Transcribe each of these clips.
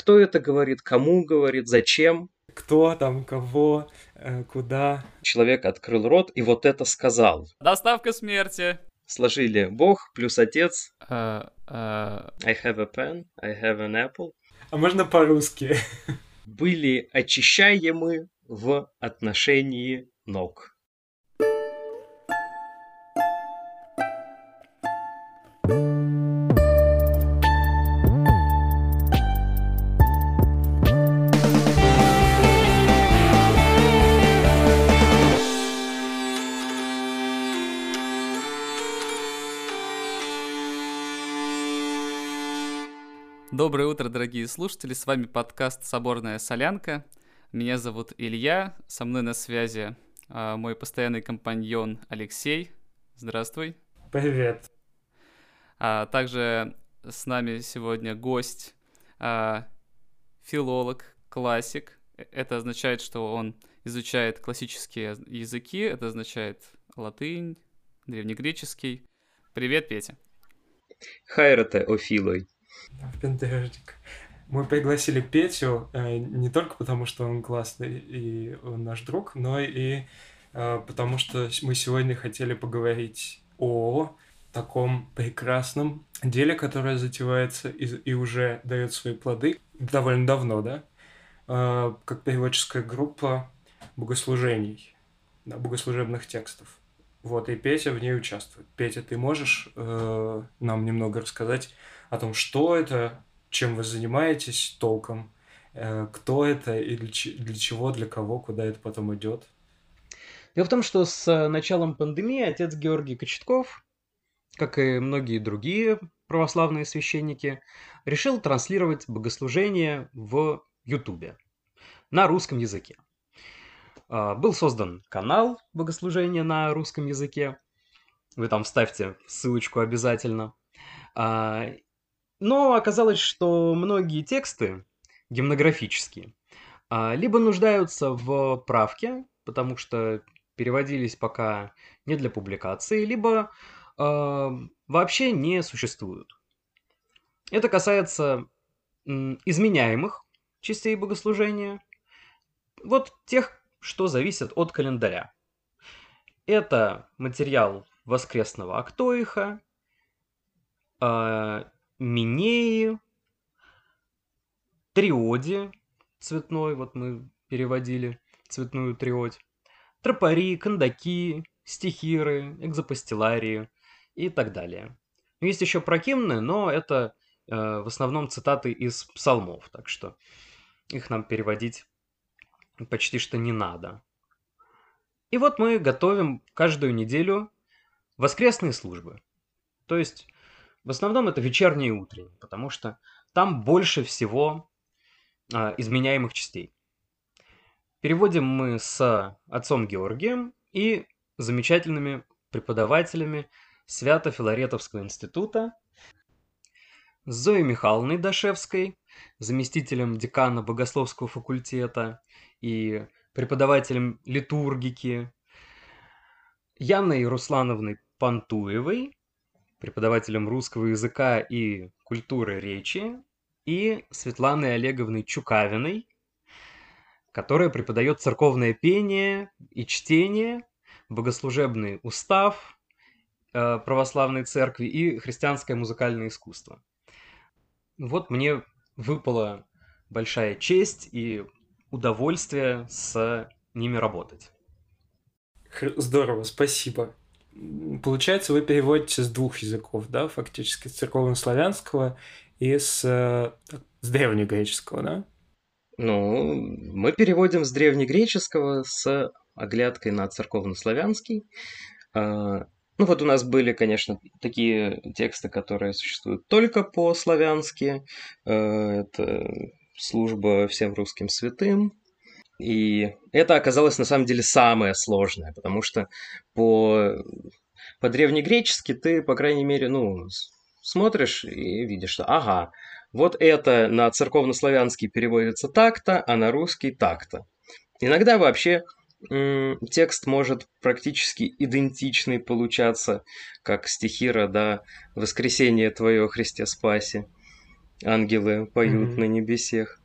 кто это говорит, кому говорит, зачем. Кто там, кого, э, куда. Человек открыл рот и вот это сказал. Доставка смерти. Сложили Бог плюс Отец. Uh, uh... I have a pen, I have an apple. А можно по-русски? Были очищаемы в отношении ног. Доброе утро, дорогие слушатели. С вами подкаст «Соборная солянка». Меня зовут Илья. Со мной на связи а, мой постоянный компаньон Алексей. Здравствуй. Привет. А также с нами сегодня гость, а, филолог, классик. Это означает, что он изучает классические языки. Это означает латынь, древнегреческий. Привет, Петя. Хайрате Офилой. Пентежник. Мы пригласили Петю э, не только потому, что он классный и он наш друг, но и э, потому, что мы сегодня хотели поговорить о таком прекрасном деле, которое затевается и, и уже дает свои плоды довольно давно, да, э, как переводческая группа богослужений, да, богослужебных текстов. Вот, и Петя в ней участвует. Петя, ты можешь э, нам немного рассказать о том, что это, чем вы занимаетесь толком, э, кто это и для чего, для кого, куда это потом идет? Дело в том, что с началом пандемии отец Георгий Кочетков, как и многие другие православные священники, решил транслировать богослужение в Ютубе на русском языке. А, был создан канал богослужения на русском языке. Вы там вставьте ссылочку обязательно. Но оказалось, что многие тексты гимнографические а, либо нуждаются в правке, потому что переводились пока не для публикации, либо э, вообще не существуют. Это касается изменяемых частей богослужения, вот тех, что зависят от календаря. Это материал воскресного актоиха, э, Минеи, Триоди цветной, вот мы переводили цветную триодь, тропари, кондаки, стихиры, экзопостиларии и так далее. Есть еще прокимны, но это э, в основном цитаты из псалмов, так что их нам переводить почти что не надо. И вот мы готовим каждую неделю воскресные службы. То есть в основном это вечерние и утренние, потому что там больше всего а, изменяемых частей. Переводим мы с отцом Георгием и замечательными преподавателями Свято-Филаретовского института, с Зоей Михайловной Дашевской, заместителем декана Богословского факультета и преподавателем литургики, Яной Руслановной Пантуевой, преподавателем русского языка и культуры речи, и Светланой Олеговной Чукавиной, которая преподает церковное пение и чтение, богослужебный устав э, православной церкви и христианское музыкальное искусство. Вот мне выпала большая честь и удовольствие с ними работать. Здорово, спасибо. Получается, вы переводите с двух языков, да, фактически, с церковно-славянского и с, э, с древнегреческого, да? Ну, мы переводим с древнегреческого с оглядкой на церковно-славянский. А, ну вот у нас были, конечно, такие тексты, которые существуют только по-славянски. Э, это служба всем русским святым, и это оказалось на самом деле самое сложное, потому что по, по древнегречески ты, по крайней мере, ну, смотришь и видишь, что ага, вот это на церковнославянский переводится так-то, а на русский так-то. Иногда вообще текст может практически идентичный получаться, как стихира, да, «Воскресение Твое, Христе спаси». ангелы поют mm-hmm. на небесех.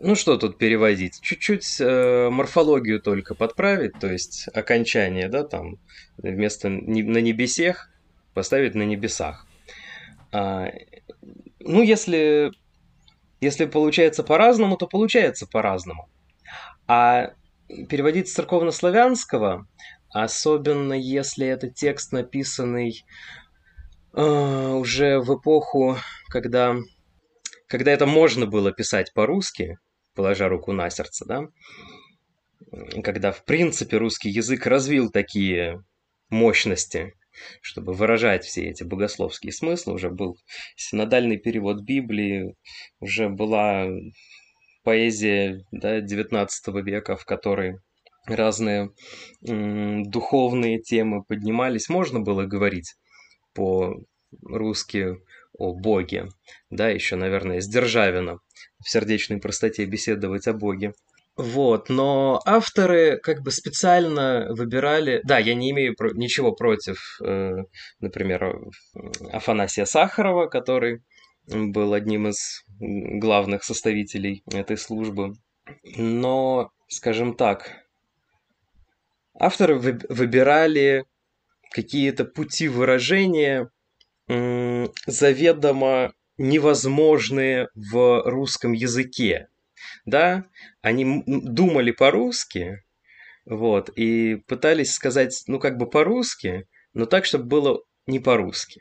Ну что тут переводить? Чуть-чуть э, морфологию только подправить, то есть окончание, да, там вместо не, на небесех поставить на небесах. А, ну, если, если получается по-разному, то получается по-разному. А переводить с церковнославянского, особенно если это текст, написанный э, уже в эпоху, когда, когда это можно было писать по-русски, положа руку на сердце, да, когда, в принципе, русский язык развил такие мощности, чтобы выражать все эти богословские смыслы, уже был синодальный перевод Библии, уже была поэзия да, XIX века, в которой разные духовные темы поднимались, можно было говорить по-русски о Боге, да, еще, наверное, с Державина в сердечной простоте беседовать о Боге. Вот, но авторы как бы специально выбирали... Да, я не имею про... ничего против, э, например, Афанасия Сахарова, который был одним из главных составителей этой службы. Но, скажем так, авторы выбирали какие-то пути выражения заведомо невозможные в русском языке. Да, они думали по-русски, вот, и пытались сказать, ну, как бы по-русски, но так, чтобы было не по-русски.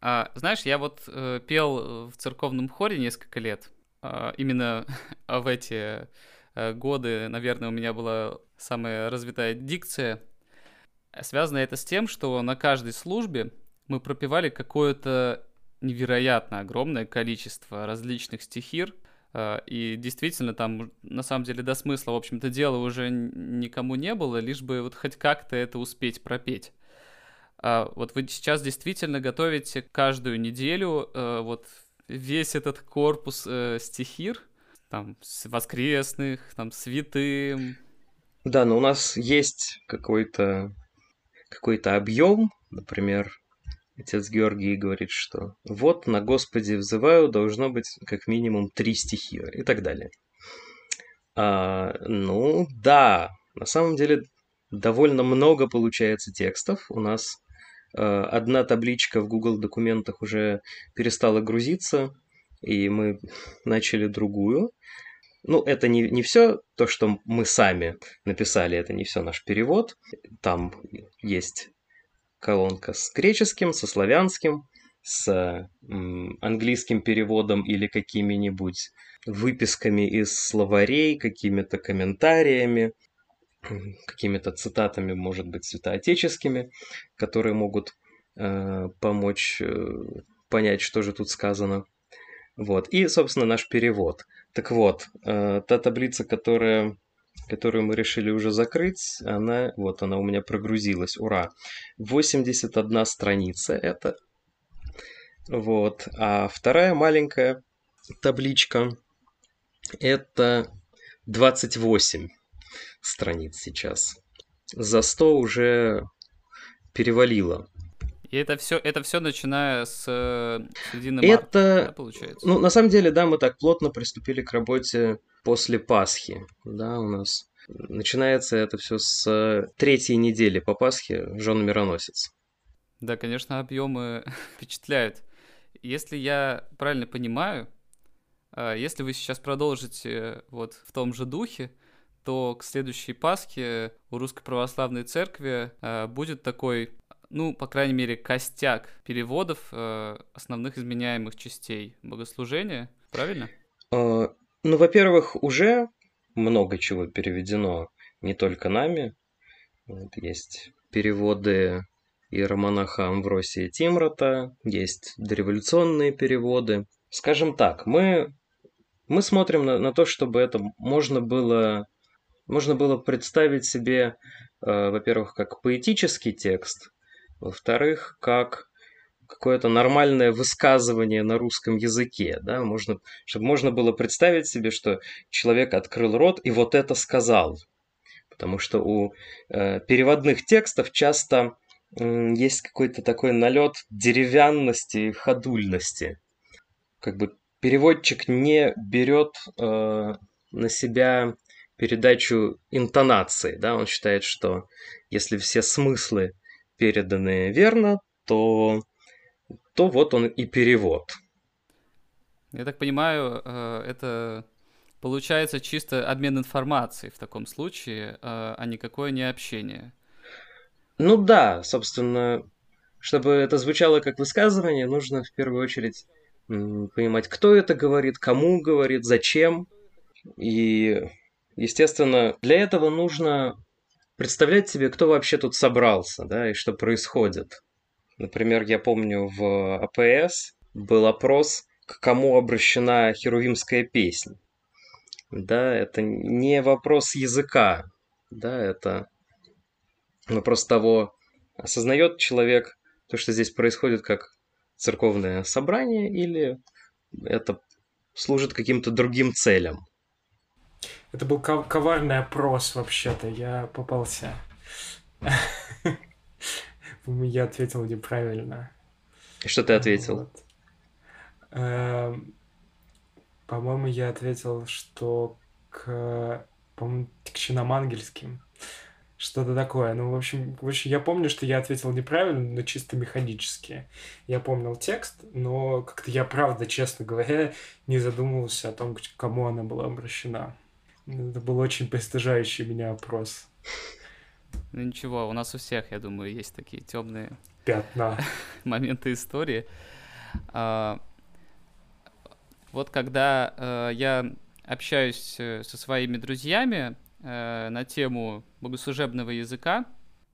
А, знаешь, я вот э, пел в церковном хоре несколько лет. А, именно в эти э, годы, наверное, у меня была самая развитая дикция. Связано это с тем, что на каждой службе мы пропевали какое-то невероятно огромное количество различных стихир. Э, и действительно, там на самом деле до смысла, в общем-то, дела уже никому не было, лишь бы вот хоть как-то это успеть пропеть. А вот вы сейчас действительно готовите каждую неделю э, вот весь этот корпус э, стихир, там, с воскресных, там, святым. Да, но у нас есть какой-то какой-то объем, например, отец Георгий говорит, что вот на Господи взываю, должно быть как минимум три стихира и так далее. А, ну да, на самом деле довольно много получается текстов. У нас Э, одна табличка в Google документах уже перестала грузиться, и мы начали другую. Ну, это не, не все то, что мы сами написали, это не все наш перевод. Там есть колонка с греческим, со славянским, с английским переводом или какими-нибудь выписками из словарей, какими-то комментариями какими-то цитатами, может быть, святоотеческими, которые могут э, помочь э, понять, что же тут сказано. Вот. И, собственно, наш перевод. Так вот, э, та таблица, которая, которую мы решили уже закрыть, она, вот она у меня прогрузилась, ура. 81 страница это. Вот. А вторая маленькая табличка это 28 страниц сейчас. За 100 уже перевалило. И это все, это все начиная с э, середины это, марта, да, получается? Ну, на самом деле, да, мы так плотно приступили к работе после Пасхи. Да, у нас начинается это все с третьей недели по Пасхе, Жен Мироносец. Да, конечно, объемы впечатляют. Если я правильно понимаю, э, если вы сейчас продолжите вот в том же духе, то к следующей Пасхе у Русской Православной Церкви э, будет такой, ну, по крайней мере, костяк переводов э, основных изменяемых частей богослужения, правильно? Э, ну, во-первых, уже много чего переведено не только нами. Вот есть переводы иеромонаха Амвросия Тимрота, есть дореволюционные переводы. Скажем так, мы, мы смотрим на, на то, чтобы это можно было можно было представить себе, э, во-первых, как поэтический текст, во-вторых, как какое-то нормальное высказывание на русском языке, да, можно, чтобы можно было представить себе, что человек открыл рот и вот это сказал, потому что у э, переводных текстов часто э, есть какой-то такой налет деревянности ходульности, как бы переводчик не берет э, на себя передачу интонации, да, он считает, что если все смыслы переданы верно, то, то вот он и перевод. Я так понимаю, э, это получается чисто обмен информацией в таком случае, э, а никакое не общение. Ну да, собственно, чтобы это звучало как высказывание, нужно в первую очередь понимать, кто это говорит, кому говорит, зачем. И, естественно, для этого нужно представлять себе, кто вообще тут собрался, да, и что происходит. Например, я помню в АПС был опрос, к кому обращена херувимская песня. Да, это не вопрос языка, да, это вопрос того, осознает человек то, что здесь происходит как церковное собрание, или это служит каким-то другим целям. Это был коварный опрос вообще-то, я попался. Я ответил неправильно. Что ты ответил? Эм, по-моему, я ответил, что к, по-моему, к чиномангельским. Что-то такое. Ну, в общем, в общем, я помню, что я ответил неправильно, но чисто механически. Я помнил текст, но как-то я, правда, честно говоря, не задумывался о том, к кому она была обращена. Это был очень пристыжающий меня опрос. Ну ничего, у нас у всех, я думаю, есть такие темные пятна моменты истории. А, вот когда э, я общаюсь э, со своими друзьями э, на тему богослужебного языка,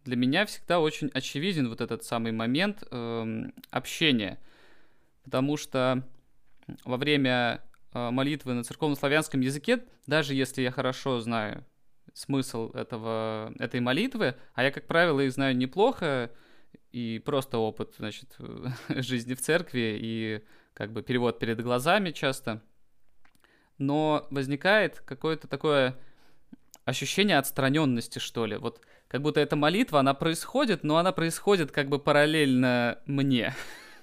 для меня всегда очень очевиден вот этот самый момент э, общения. Потому что во время молитвы на церковно-славянском языке, даже если я хорошо знаю смысл этого, этой молитвы, а я, как правило, их знаю неплохо, и просто опыт, значит, жизни в церкви, и как бы перевод перед глазами часто. Но возникает какое-то такое ощущение отстраненности, что ли. Вот как будто эта молитва, она происходит, но она происходит как бы параллельно мне.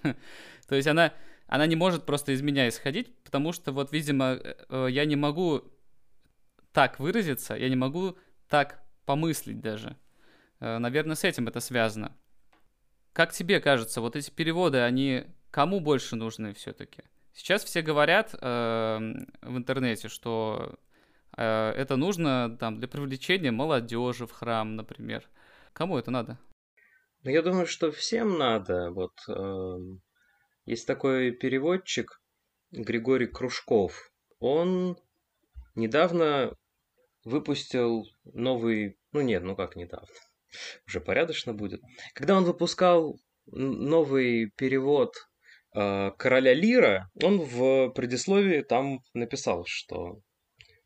То есть она, она не может просто из меня исходить, потому что вот, видимо, э, я не могу так выразиться, я не могу так помыслить даже. Э, наверное, с этим это связано. Как тебе кажется, вот эти переводы, они кому больше нужны все-таки? Сейчас все говорят э, в интернете, что э, это нужно там для привлечения молодежи в храм, например. Кому это надо? Ну, я думаю, что всем надо. Вот э, есть такой переводчик Григорий Кружков. Он недавно выпустил новый, ну нет, ну как недавно, уже порядочно будет. Когда он выпускал новый перевод э, короля Лира, он в предисловии там написал, что,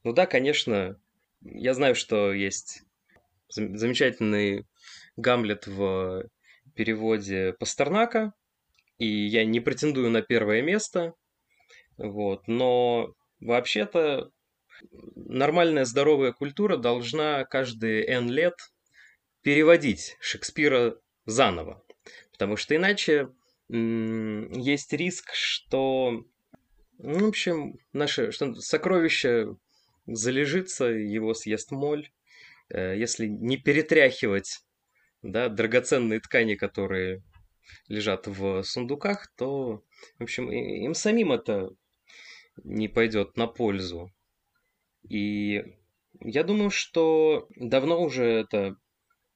ну да, конечно, я знаю, что есть замечательный Гамлет в переводе Пастернака, и я не претендую на первое место, вот, но вообще-то нормальная здоровая культура должна каждые N лет переводить Шекспира заново. Потому что иначе есть риск, что, ну, в общем, наше что сокровище залежится, его съест моль. Э, если не перетряхивать да, драгоценные ткани, которые лежат в сундуках, то, в общем, им самим это не пойдет на пользу. И я думаю, что давно уже это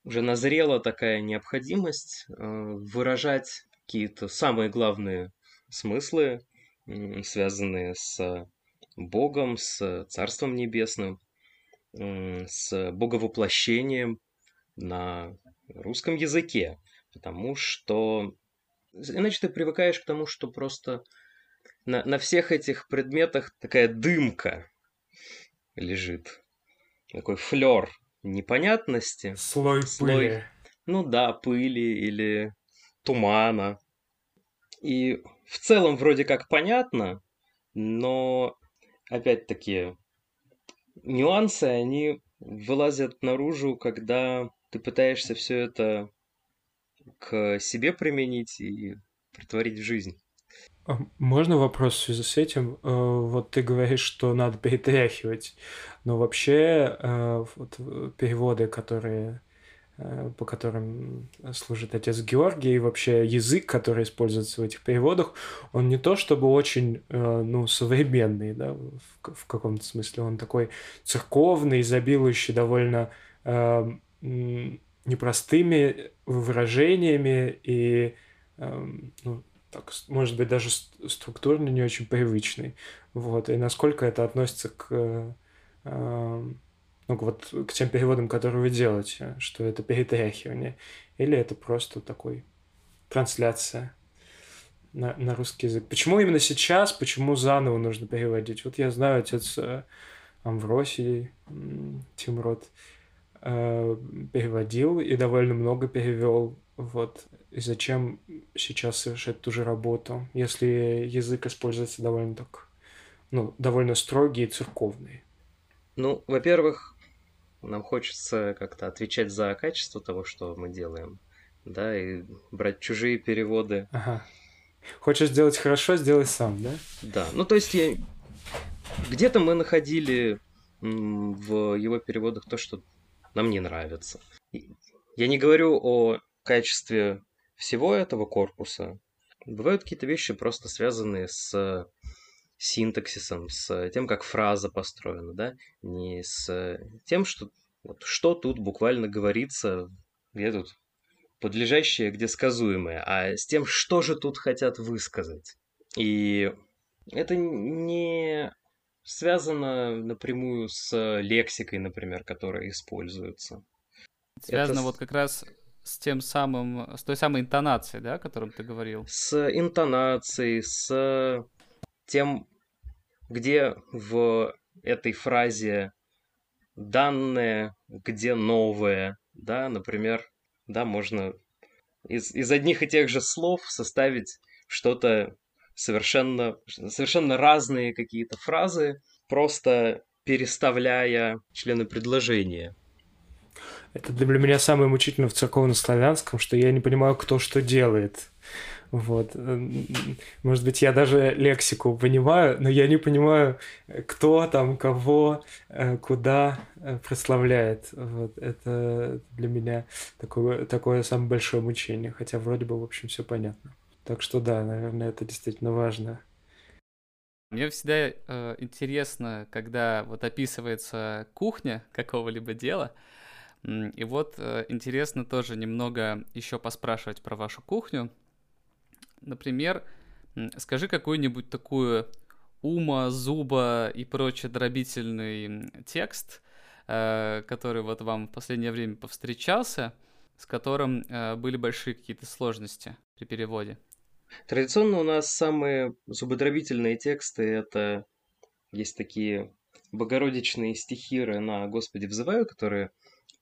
уже назрела такая необходимость э, выражать какие-то самые главные смыслы, связанные с Богом, с Царством Небесным, с Боговоплощением на русском языке. Потому что иначе ты привыкаешь к тому, что просто на, на всех этих предметах такая дымка лежит. Такой флер непонятности. Слой, Слой пыли. Ну да, пыли или тумана. И в целом вроде как понятно, но опять-таки нюансы, они вылазят наружу, когда ты пытаешься все это к себе применить и притворить в жизнь. А можно вопрос в связи с этим? Э, вот ты говоришь, что надо перетряхивать, но вообще э, вот переводы, которые Э, по которым служит отец Георгий, и вообще язык, который используется в этих переводах, он не то чтобы очень, э, ну, современный, да, в, каком-то смысле, он такой церковный, изобилующий довольно э, непростыми выражениями и, э, ну, так, может быть, даже структурно не очень привычный. Вот. И насколько это относится к э, ну, вот к тем переводам, которые вы делаете, что это перетряхивание, или это просто такой трансляция на, на русский язык. Почему именно сейчас, почему заново нужно переводить? Вот я знаю, отец э, Амвросий, Тимрот, э, переводил и довольно много перевел. Вот. И зачем сейчас совершать ту же работу, если язык используется довольно так, ну, довольно строгий и церковный? Ну, во-первых, нам хочется как-то отвечать за качество того, что мы делаем, да, и брать чужие переводы. Ага. Хочешь сделать хорошо, сделай сам, да? Да, ну то есть я... где-то мы находили в его переводах то, что нам не нравится. Я не говорю о качестве всего этого корпуса. Бывают какие-то вещи просто связанные с синтаксисом, с тем, как фраза построена, да, не с тем, что вот, что тут буквально говорится, где тут подлежащее, где сказуемое, а с тем, что же тут хотят высказать. И это не связано напрямую с лексикой, например, которая используется. Связано это... вот как раз с тем самым, с той самой интонацией, да, о котором ты говорил? С интонацией, с тем, где в этой фразе данные, где новые, да, например, да, можно из, из одних и тех же слов составить что-то совершенно, совершенно разные какие-то фразы, просто переставляя члены предложения. Это для меня самое мучительное в церковно-славянском, что я не понимаю, кто что делает. Вот. Может быть, я даже лексику понимаю, но я не понимаю, кто там, кого, э, куда э, прославляет. Вот. Это для меня такое, такое самое большое мучение, хотя вроде бы, в общем, все понятно. Так что да, наверное, это действительно важно. Мне всегда э, интересно, когда вот описывается кухня какого-либо дела, и вот э, интересно тоже немного еще поспрашивать про вашу кухню. Например, скажи какую-нибудь такую ума, зуба и прочий дробительный текст, э, который вот вам в последнее время повстречался, с которым э, были большие какие-то сложности при переводе. Традиционно у нас самые зубодробительные тексты это есть такие богородичные стихиры на Господи взываю, которые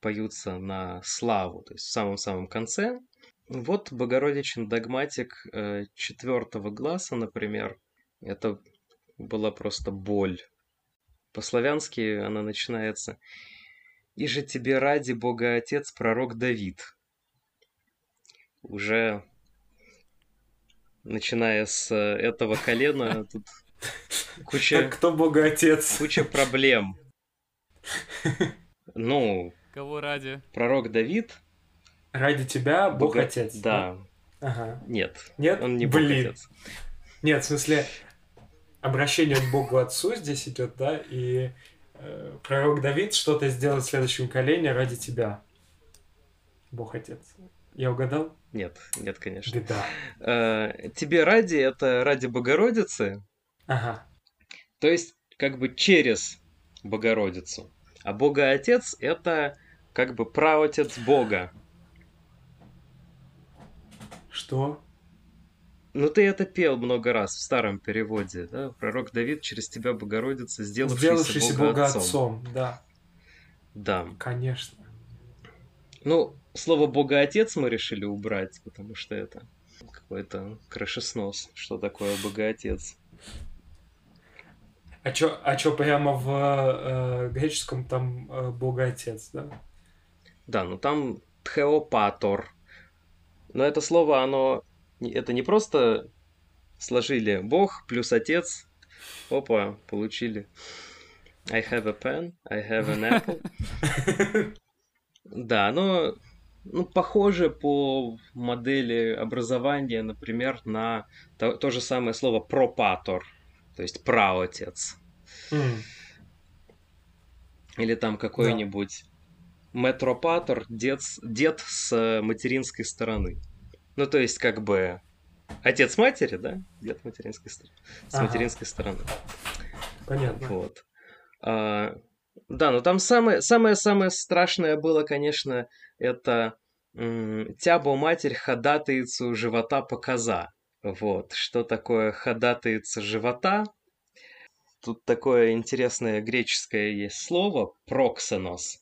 поются на славу, то есть в самом-самом конце. Вот Богородичный догматик э, четвертого глаза, например, это была просто боль. По-славянски она начинается «И же тебе ради Бога Отец пророк Давид». Уже начиная с этого колена тут куча... Так кто Бога Отец? Куча проблем. Ну... Кого ради? Пророк Давид Ради тебя Бог. Отец. Да. Ага. Нет. Нет? Он не Блин. Бог Отец. Нет, в смысле, обращение к Богу Отцу здесь идет, да, и э, пророк Давид что-то сделает в следующем колене ради тебя. Бог Отец. Я угадал? Нет, нет, конечно. Беда. Э, тебе ради это ради Богородицы. Ага. То есть, как бы через Богородицу. А Бога Отец это как бы праотец Бога. Что? Ну, ты это пел много раз в старом переводе, да? Пророк Давид через тебя, Богородица, сделавшийся, сделавшийся Бога, Бога отцом. отцом. Да. Да. Конечно. Ну, слово Бога Отец мы решили убрать, потому что это какой-то крышеснос, что такое Бога Отец. А чё, а чё прямо в э, греческом там э, Бога Отец, да? Да, ну там Тхеопатор, но это слово, оно это не просто сложили Бог плюс Отец. Опа, получили. I have a pen, I have an apple. Да, но ну, похоже по модели образования, например, на то, то же самое слово пропатор, то есть праотец. Mm. Или там какой-нибудь да. метропатор, дед, дед с материнской стороны. Ну, то есть, как бы отец матери, да? Дед материнской стороны. С ага. материнской стороны. Понятно. Вот. А, да, но там самое, самое, самое страшное было, конечно, это м- тябо матерь ходатайцу живота показа. Вот. Что такое ходатайца живота? Тут такое интересное греческое есть слово проксенос.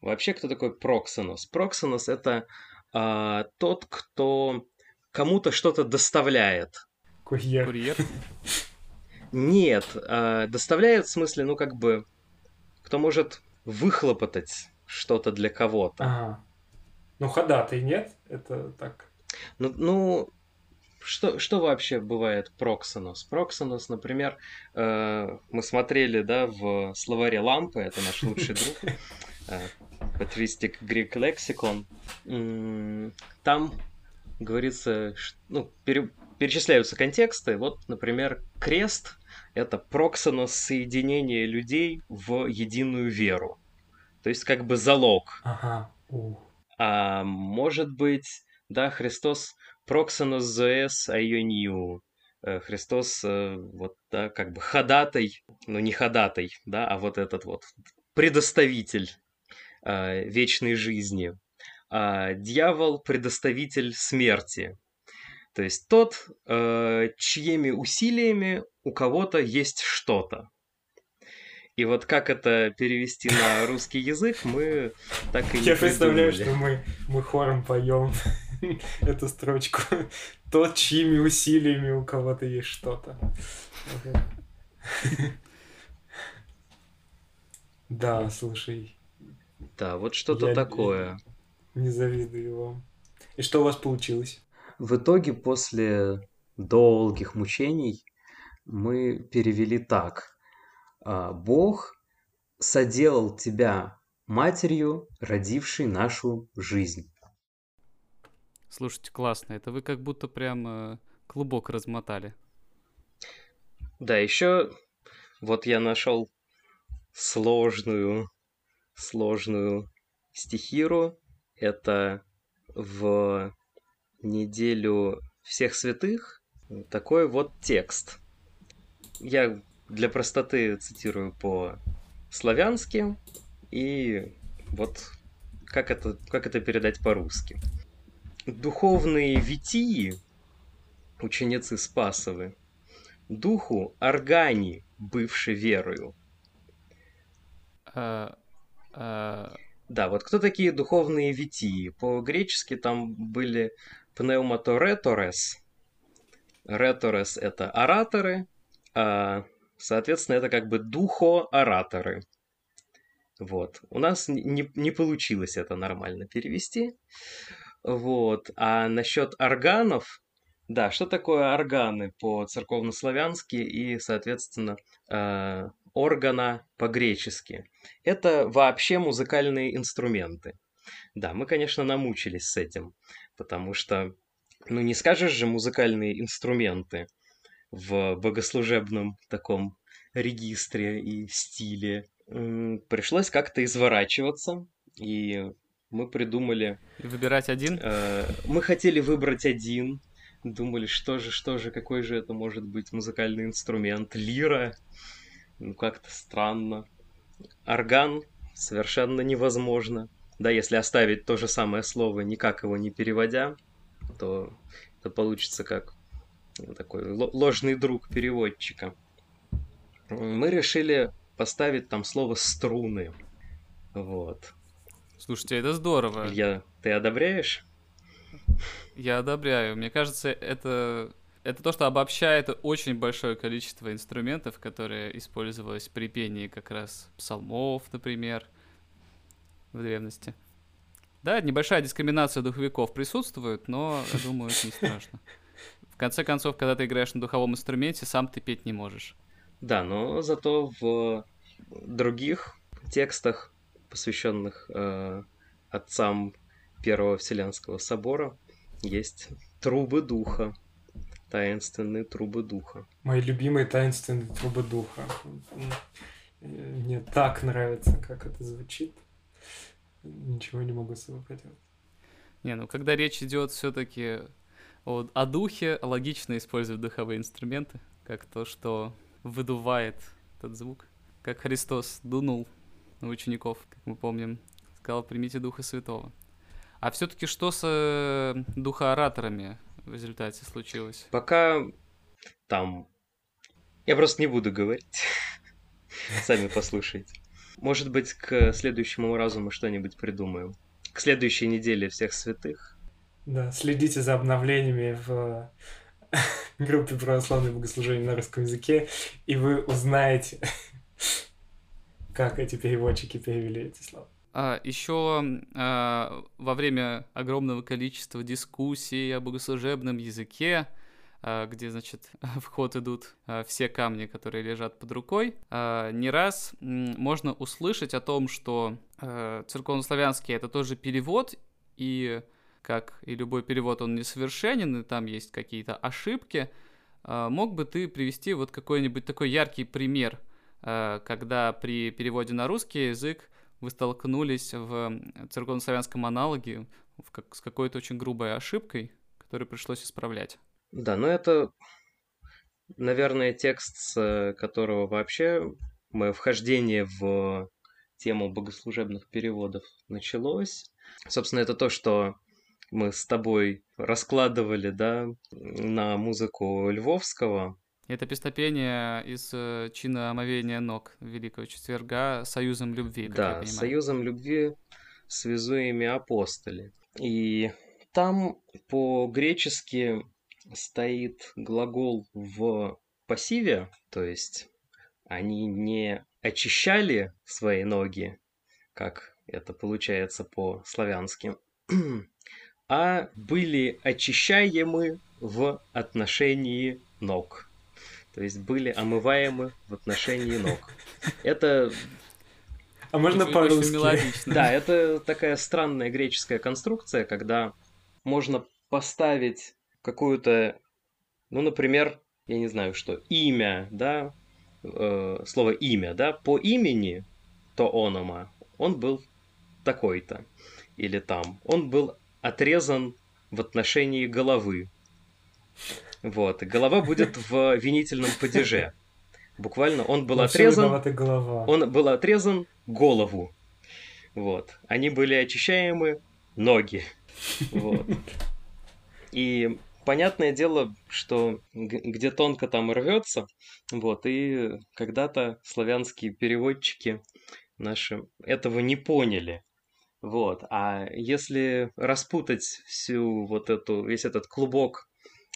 Вообще, кто такой проксенос? Проксенос это а, тот, кто кому-то что-то доставляет. Курьер. Курьер? Нет, а, доставляет в смысле, ну как бы, кто может выхлопотать что-то для кого-то. Ага. Ну, ходатай нет? Это так. Ну, ну что, что вообще бывает проксонос? Проксонос, например, э, мы смотрели, да, в словаре лампы, это наш лучший друг, э, Patristic Greek Lexicon. Там говорится, ну, пере, перечисляются контексты. Вот, например, крест — это проксонос соединение людей в единую веру. То есть как бы залог. Ага. А может быть, да, Христос проксонос зоэс айонию. Э, Христос э, вот, да, как бы ходатай, ну не ходатай, да, а вот этот вот предоставитель э, вечной жизни. А дьявол предоставитель смерти. То есть тот, э, чьими усилиями у кого-то есть что-то. И вот как это перевести на русский язык, мы так и не Я представляю, что мы, мы хором поем эту строчку. Тот, чьими усилиями у кого-то есть что-то. Да, слушай. Да, вот что-то такое. Не завидую вам. И что у вас получилось? В итоге, после долгих мучений, мы перевели так. «А, Бог соделал тебя матерью, родившей нашу жизнь. Слушайте, классно. Это вы как будто прям э, клубок размотали. Да, еще вот я нашел сложную, сложную стихиру. Это в неделю всех святых такой вот текст. Я для простоты цитирую по-славянски и вот как это, как это передать по-русски духовные витии, ученицы Спасовы, духу органи, бывшей верою. А, а... Да, вот кто такие духовные витии? По-гречески там были пнеуматореторес. Реторес — это ораторы, а, соответственно, это как бы духо-ораторы. Вот. У нас не, не получилось это нормально перевести. Вот. А насчет органов, да, что такое органы по церковнославянски и, соответственно, э, органа по-гречески? Это вообще музыкальные инструменты. Да, мы, конечно, намучились с этим, потому что, ну, не скажешь же музыкальные инструменты в богослужебном таком регистре и стиле. Пришлось как-то изворачиваться, и мы придумали... Выбирать один? Э, мы хотели выбрать один. Думали, что же, что же, какой же это может быть музыкальный инструмент. Лира. Ну, как-то странно. Орган совершенно невозможно. Да, если оставить то же самое слово, никак его не переводя, то это получится как такой ложный друг переводчика. Мы решили поставить там слово струны. Вот. Слушайте, это здорово. Я, ты одобряешь? Я одобряю. Мне кажется, это это то, что обобщает очень большое количество инструментов, которые использовались при пении как раз псалмов, например, в древности. Да, небольшая дискриминация духовиков присутствует, но, я думаю, это не страшно. В конце концов, когда ты играешь на духовом инструменте, сам ты петь не можешь. Да, но зато в других текстах, посвященных э, отцам Первого Вселенского собора, есть трубы духа, таинственные трубы духа. Мои любимые таинственные трубы духа. Мне так нравится, как это звучит. Ничего не могу с собой поделать. Не, ну когда речь идет все-таки о, о духе, логично использовать духовые инструменты, как то, что выдувает этот звук. Как Христос дунул на учеников, как мы помним, сказал, примите Духа Святого. А все-таки что с э, духоораторами в результате случилось? Пока там... Я просто не буду говорить. Сами послушайте. Может быть, к следующему разу мы что-нибудь придумаем. К следующей неделе всех святых. Да, следите за обновлениями в группе православное богослужение на русском языке, и вы узнаете, как эти переводчики перевели эти слова. А, еще а, во время огромного количества дискуссий о богослужебном языке, где, значит, в ход идут а, все камни, которые лежат под рукой, а, не раз можно услышать о том, что а, церковнославянский — это тоже перевод, и как и любой перевод, он несовершенен, и там есть какие-то ошибки. А, мог бы ты привести вот какой-нибудь такой яркий пример, а, когда при переводе на русский язык вы столкнулись в церковнославянском аналоге с какой-то очень грубой ошибкой, которую пришлось исправлять? Да, ну это, наверное, текст, с которого вообще мое вхождение в тему богослужебных переводов началось. Собственно, это то, что мы с тобой раскладывали, да, на музыку Львовского. Это песнопение из э, чина омовения ног Великого Четверга «Союзом любви», как я Да, понимаю. «Союзом любви связуеми апостоли». И там по-гречески стоит глагол в пассиве, то есть они не очищали свои ноги, как это получается по-славянски, а были очищаемы в отношении ног. То есть были омываемы в отношении ног. Это, А можно по-русски? да, это такая странная греческая конструкция, когда можно поставить какую-то, ну, например, я не знаю что, имя, да, э, слово имя, да, по имени то онома, он был такой-то, или там, он был отрезан в отношении головы. Вот, и голова будет в винительном падеже. Буквально он был Вообще отрезан, он был отрезан голову. Вот. Они были очищаемы ноги. Вот. И понятное дело, что где тонко там рвется, вот, и когда-то славянские переводчики наши этого не поняли. Вот. А если распутать всю вот эту, весь этот клубок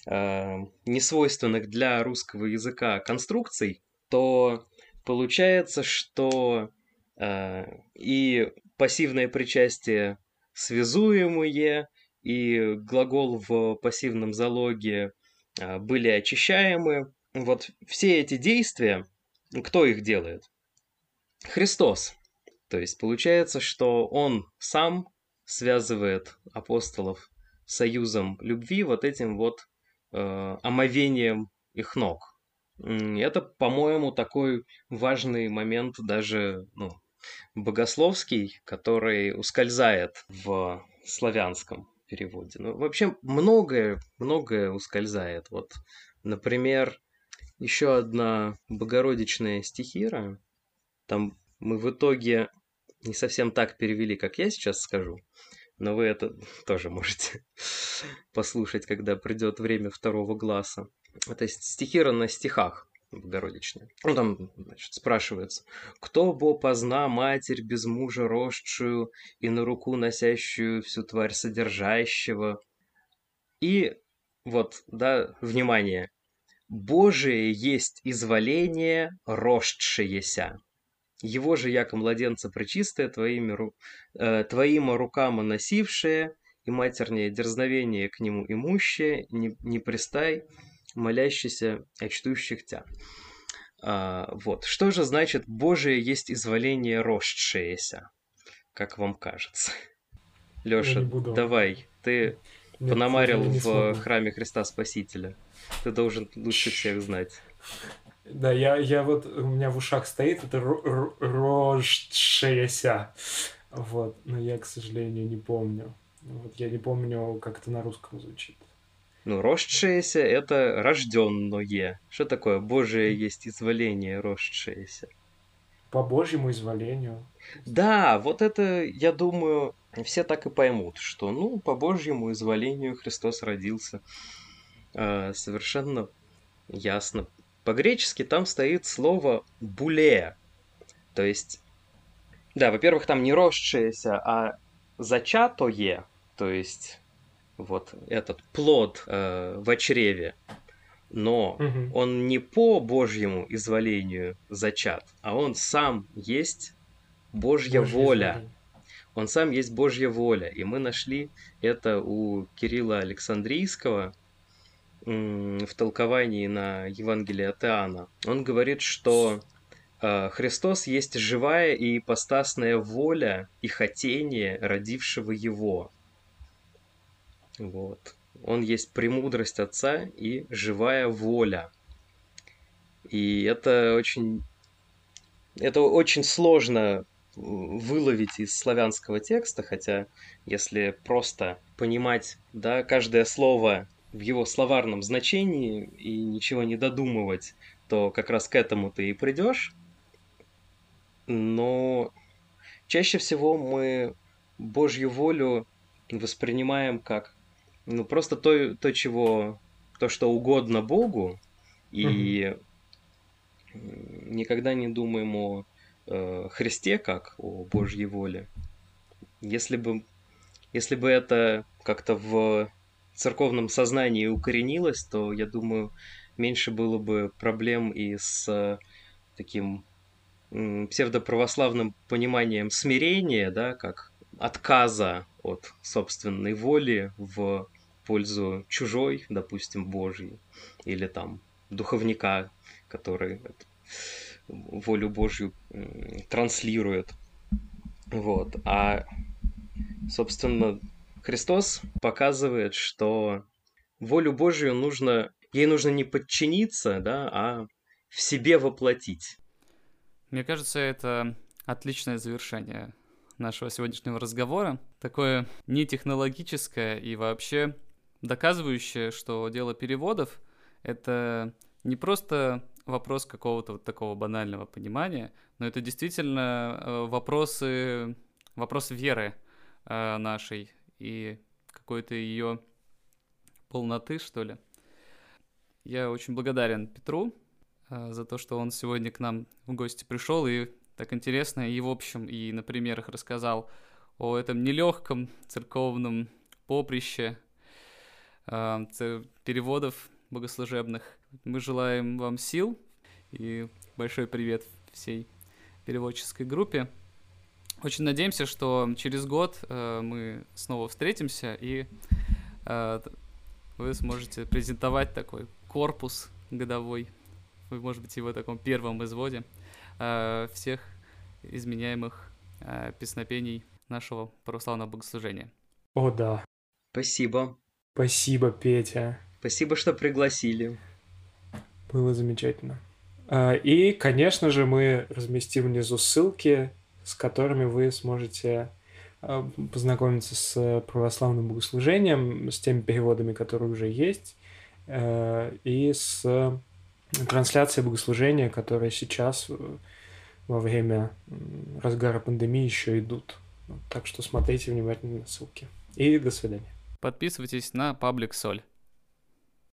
э, несвойственных для русского языка конструкций, то получается, что э, и пассивное причастие связуемые, и глагол в пассивном залоге э, были очищаемы. Вот все эти действия, кто их делает? Христос. То есть получается, что он сам связывает апостолов союзом любви вот этим вот э, омовением их ног. Это, по-моему, такой важный момент даже ну, богословский, который ускользает в славянском переводе. Ну, вообще многое, многое ускользает. Вот, например, еще одна богородичная стихира. Там мы в итоге не совсем так перевели, как я сейчас скажу, но вы это тоже можете послушать, когда придет время второго глаза. Это стихира на стихах Богородичная. Ну, там, значит, спрашивается, «Кто бо позна матерь без мужа росшую и на руку носящую всю тварь содержащего?» И вот, да, внимание, «Божие есть изволение росшееся». Его же, яко младенца пречистое, твоими, ру- э, твоим рукам носившее, и матернее дерзновение к нему имущее, не, не пристай, молящийся о чтущих тя. А, вот. Что же значит «Божие есть изволение росшееся», как вам кажется? Лёша, давай, ты Нет, пономарил в смогу. храме Христа Спасителя. Ты должен лучше всех знать. Да, я, я вот, у меня в ушах стоит это рожшееся. Вот, но я, к сожалению, не помню. Вот я не помню, как это на русском звучит. Ну, росшееся — это рожденное. Что такое? Божие есть изволение росшееся. По Божьему изволению. Да, вот это, я думаю, все так и поймут, что, ну, по Божьему изволению Христос родился. А, совершенно ясно. По-гречески там стоит слово «буле». То есть, да, во-первых, там не росшееся, а зачатое, то есть вот этот плод э, в чреве, но угу. он не по Божьему изволению зачат, а он сам есть Божья Божья воля. Изволение. Он сам есть Божья воля. И мы нашли это у Кирилла Александрийского в толковании на Евангелие от Иоанна. Он говорит, что э, Христос есть живая и ипостасная воля и хотение родившего Его. Вот. Он есть премудрость Отца и живая воля. И это очень... Это очень сложно выловить из славянского текста, хотя если просто понимать да, каждое слово в его словарном значении и ничего не додумывать, то как раз к этому ты и придешь. Но чаще всего мы Божью волю воспринимаем как ну, просто то, то, чего, то, что угодно Богу, и угу. никогда не думаем о э, Христе как о Божьей воле. Если бы, если бы это как-то в церковном сознании укоренилось, то, я думаю, меньше было бы проблем и с таким псевдоправославным пониманием смирения, да, как отказа от собственной воли в пользу чужой, допустим, Божьей, или там духовника, который волю Божью транслирует. Вот. А, собственно, Христос показывает, что волю Божью нужно, ей нужно не подчиниться, да, а в себе воплотить. Мне кажется, это отличное завершение нашего сегодняшнего разговора. Такое нетехнологическое и вообще доказывающее, что дело переводов — это не просто вопрос какого-то вот такого банального понимания, но это действительно э, вопросы, вопрос веры э, нашей и какой-то ее полноты, что ли. Я очень благодарен Петру э, за то, что он сегодня к нам в гости пришел и так интересно и в общем и на примерах рассказал о этом нелегком церковном поприще, переводов богослужебных. Мы желаем вам сил и большой привет всей переводческой группе. Очень надеемся, что через год э, мы снова встретимся и э, вы сможете презентовать такой корпус годовой, вы, может быть, его таком первом изводе э, всех изменяемых э, песнопений нашего православного богослужения. О, да. Спасибо. Спасибо, Петя. Спасибо, что пригласили. Было замечательно. А, и, конечно же, мы разместим внизу ссылки, с которыми вы сможете а, познакомиться с православным богослужением, с теми переводами, которые уже есть, а, и с трансляцией богослужения, которые сейчас во время разгара пандемии еще идут. Так что смотрите внимательно на ссылки. И до свидания. Подписывайтесь на паблик Соль.